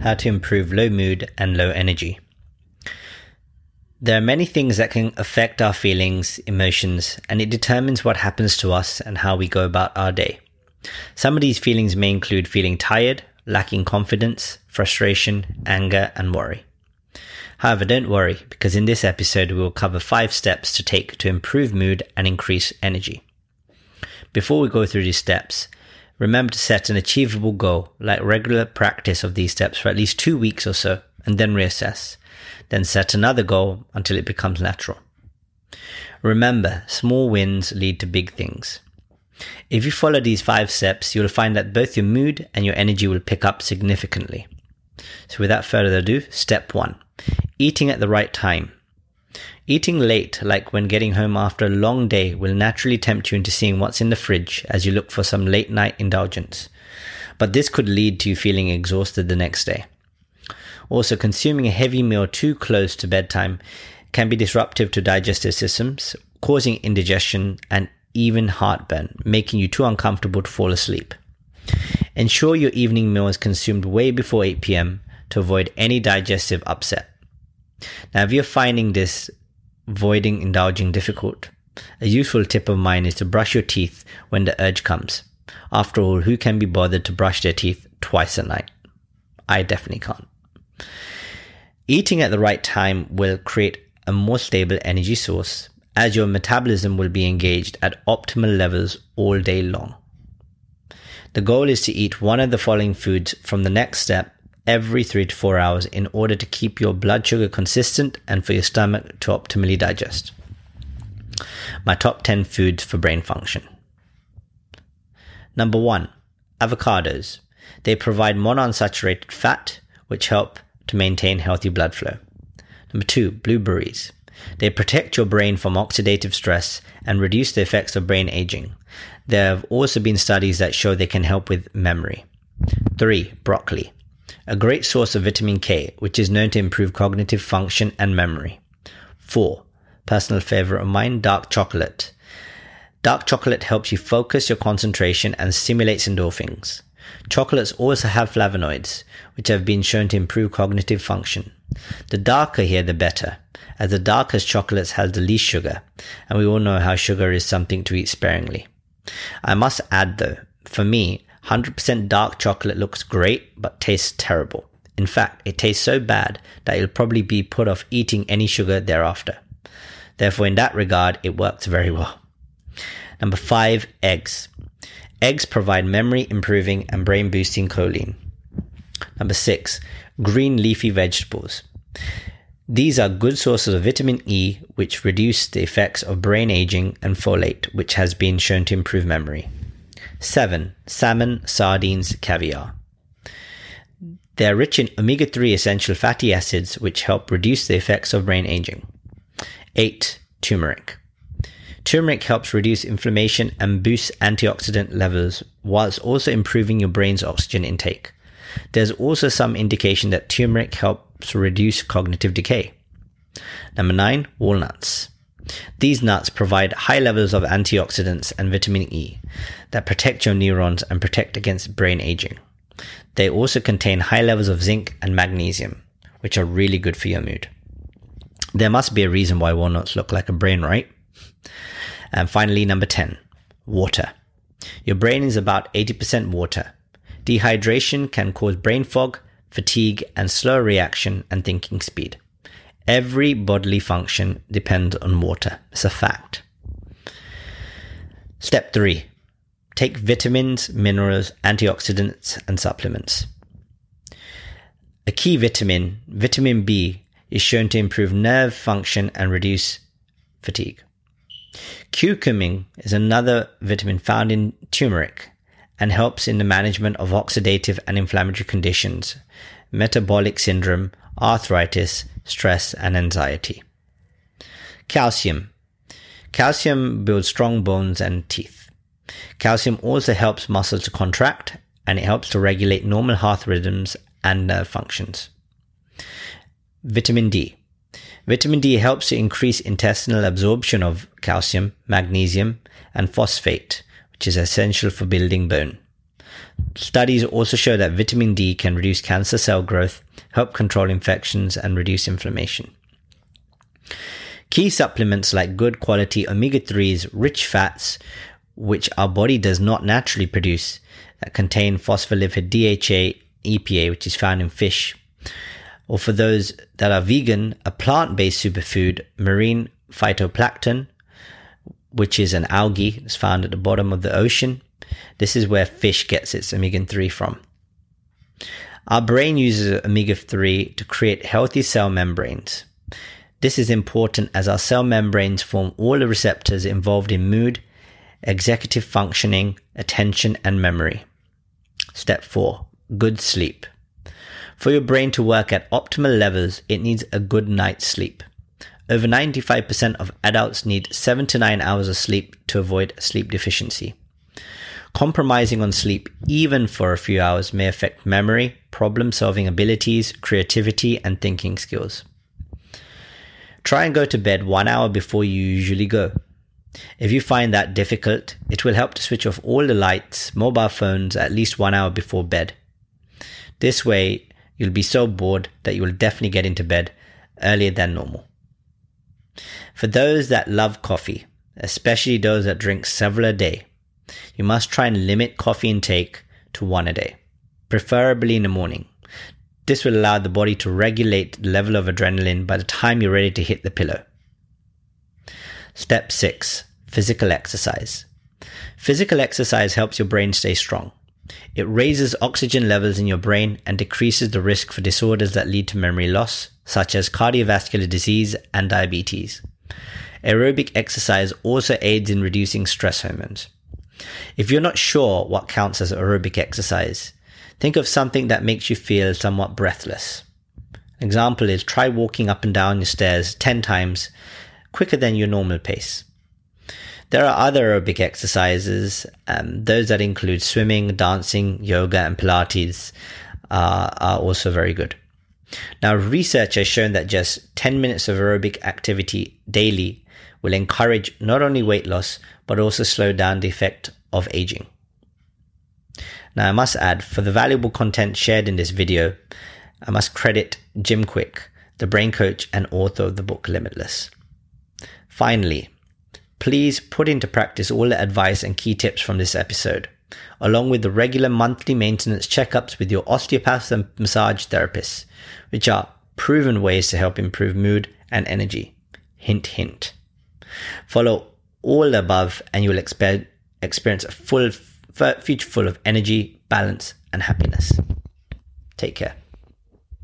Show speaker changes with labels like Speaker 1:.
Speaker 1: how to improve low mood and low energy. There are many things that can affect our feelings, emotions, and it determines what happens to us and how we go about our day. Some of these feelings may include feeling tired, lacking confidence, frustration, anger, and worry. However, don't worry, because in this episode we will cover five steps to take to improve mood and increase energy. Before we go through these steps, remember to set an achievable goal, like regular practice of these steps for at least two weeks or so, and then reassess. Then set another goal until it becomes natural. Remember, small wins lead to big things. If you follow these five steps, you'll find that both your mood and your energy will pick up significantly. So without further ado, step one, eating at the right time. Eating late, like when getting home after a long day, will naturally tempt you into seeing what's in the fridge as you look for some late night indulgence. But this could lead to you feeling exhausted the next day. Also, consuming a heavy meal too close to bedtime can be disruptive to digestive systems, causing indigestion and even heartburn, making you too uncomfortable to fall asleep. Ensure your evening meal is consumed way before 8 pm to avoid any digestive upset. Now, if you're finding this voiding indulging difficult, a useful tip of mine is to brush your teeth when the urge comes. After all, who can be bothered to brush their teeth twice a night? I definitely can't. Eating at the right time will create a more stable energy source as your metabolism will be engaged at optimal levels all day long. The goal is to eat one of the following foods from the next step every three to four hours in order to keep your blood sugar consistent and for your stomach to optimally digest. My top 10 foods for brain function. Number one, avocados. They provide monounsaturated fat, which help to maintain healthy blood flow. Number two, blueberries. They protect your brain from oxidative stress and reduce the effects of brain aging. There have also been studies that show they can help with memory. Three, broccoli. A great source of vitamin K, which is known to improve cognitive function and memory. Four, personal favorite of mine, dark chocolate. Dark chocolate helps you focus your concentration and stimulates endorphins. Chocolates also have flavonoids, which have been shown to improve cognitive function. The darker here, the better, as the darkest chocolates have the least sugar, and we all know how sugar is something to eat sparingly. I must add though, for me, 100% dark chocolate looks great, but tastes terrible. In fact, it tastes so bad that you'll probably be put off eating any sugar thereafter. Therefore, in that regard, it works very well. Number five, eggs. Eggs provide memory improving and brain boosting choline. Number six, green leafy vegetables. These are good sources of vitamin E, which reduce the effects of brain aging, and folate, which has been shown to improve memory. 7. Salmon, sardines, caviar. They are rich in omega 3 essential fatty acids, which help reduce the effects of brain aging. 8. Turmeric. Turmeric helps reduce inflammation and boosts antioxidant levels whilst also improving your brain's oxygen intake. There's also some indication that turmeric helps reduce cognitive decay. Number 9. Walnuts. These nuts provide high levels of antioxidants and vitamin E that protect your neurons and protect against brain aging. They also contain high levels of zinc and magnesium, which are really good for your mood. There must be a reason why walnuts look like a brain, right? And finally, number 10, water. Your brain is about 80% water. Dehydration can cause brain fog, fatigue, and slower reaction and thinking speed. Every bodily function depends on water. It's a fact. Step three take vitamins, minerals, antioxidants, and supplements. A key vitamin, vitamin B, is shown to improve nerve function and reduce fatigue. Curcumin is another vitamin found in turmeric and helps in the management of oxidative and inflammatory conditions, metabolic syndrome, arthritis, stress, and anxiety. Calcium. Calcium builds strong bones and teeth. Calcium also helps muscles to contract and it helps to regulate normal heart rhythms and nerve functions. Vitamin D. Vitamin D helps to increase intestinal absorption of calcium, magnesium, and phosphate, which is essential for building bone. Studies also show that vitamin D can reduce cancer cell growth, help control infections, and reduce inflammation. Key supplements like good quality omega 3s, rich fats, which our body does not naturally produce, that contain phospholipid DHA, EPA, which is found in fish. Or for those that are vegan, a plant based superfood, marine phytoplankton, which is an algae that's found at the bottom of the ocean. This is where fish gets its omega 3 from. Our brain uses omega 3 to create healthy cell membranes. This is important as our cell membranes form all the receptors involved in mood, executive functioning, attention, and memory. Step 4 Good sleep. For your brain to work at optimal levels, it needs a good night's sleep. Over 95% of adults need 7 to 9 hours of sleep to avoid sleep deficiency. Compromising on sleep, even for a few hours, may affect memory, problem solving abilities, creativity, and thinking skills. Try and go to bed one hour before you usually go. If you find that difficult, it will help to switch off all the lights, mobile phones at least one hour before bed. This way, you'll be so bored that you will definitely get into bed earlier than normal. For those that love coffee, especially those that drink several a day, you must try and limit coffee intake to one a day, preferably in the morning. This will allow the body to regulate the level of adrenaline by the time you're ready to hit the pillow. Step 6 Physical exercise. Physical exercise helps your brain stay strong. It raises oxygen levels in your brain and decreases the risk for disorders that lead to memory loss, such as cardiovascular disease and diabetes. Aerobic exercise also aids in reducing stress hormones. If you're not sure what counts as aerobic exercise, think of something that makes you feel somewhat breathless. Example is try walking up and down your stairs 10 times quicker than your normal pace. There are other aerobic exercises, um, those that include swimming, dancing, yoga, and Pilates uh, are also very good. Now, research has shown that just 10 minutes of aerobic activity daily will encourage not only weight loss, but also slow down the effect of aging. Now, I must add, for the valuable content shared in this video, I must credit Jim Kwik, the brain coach and author of the book Limitless. Finally, please put into practice all the advice and key tips from this episode, along with the regular monthly maintenance checkups with your osteopath and massage therapists, which are proven ways to help improve mood and energy. Hint, hint. Follow all the above and you will experience a full future full of energy, balance, and happiness. Take care.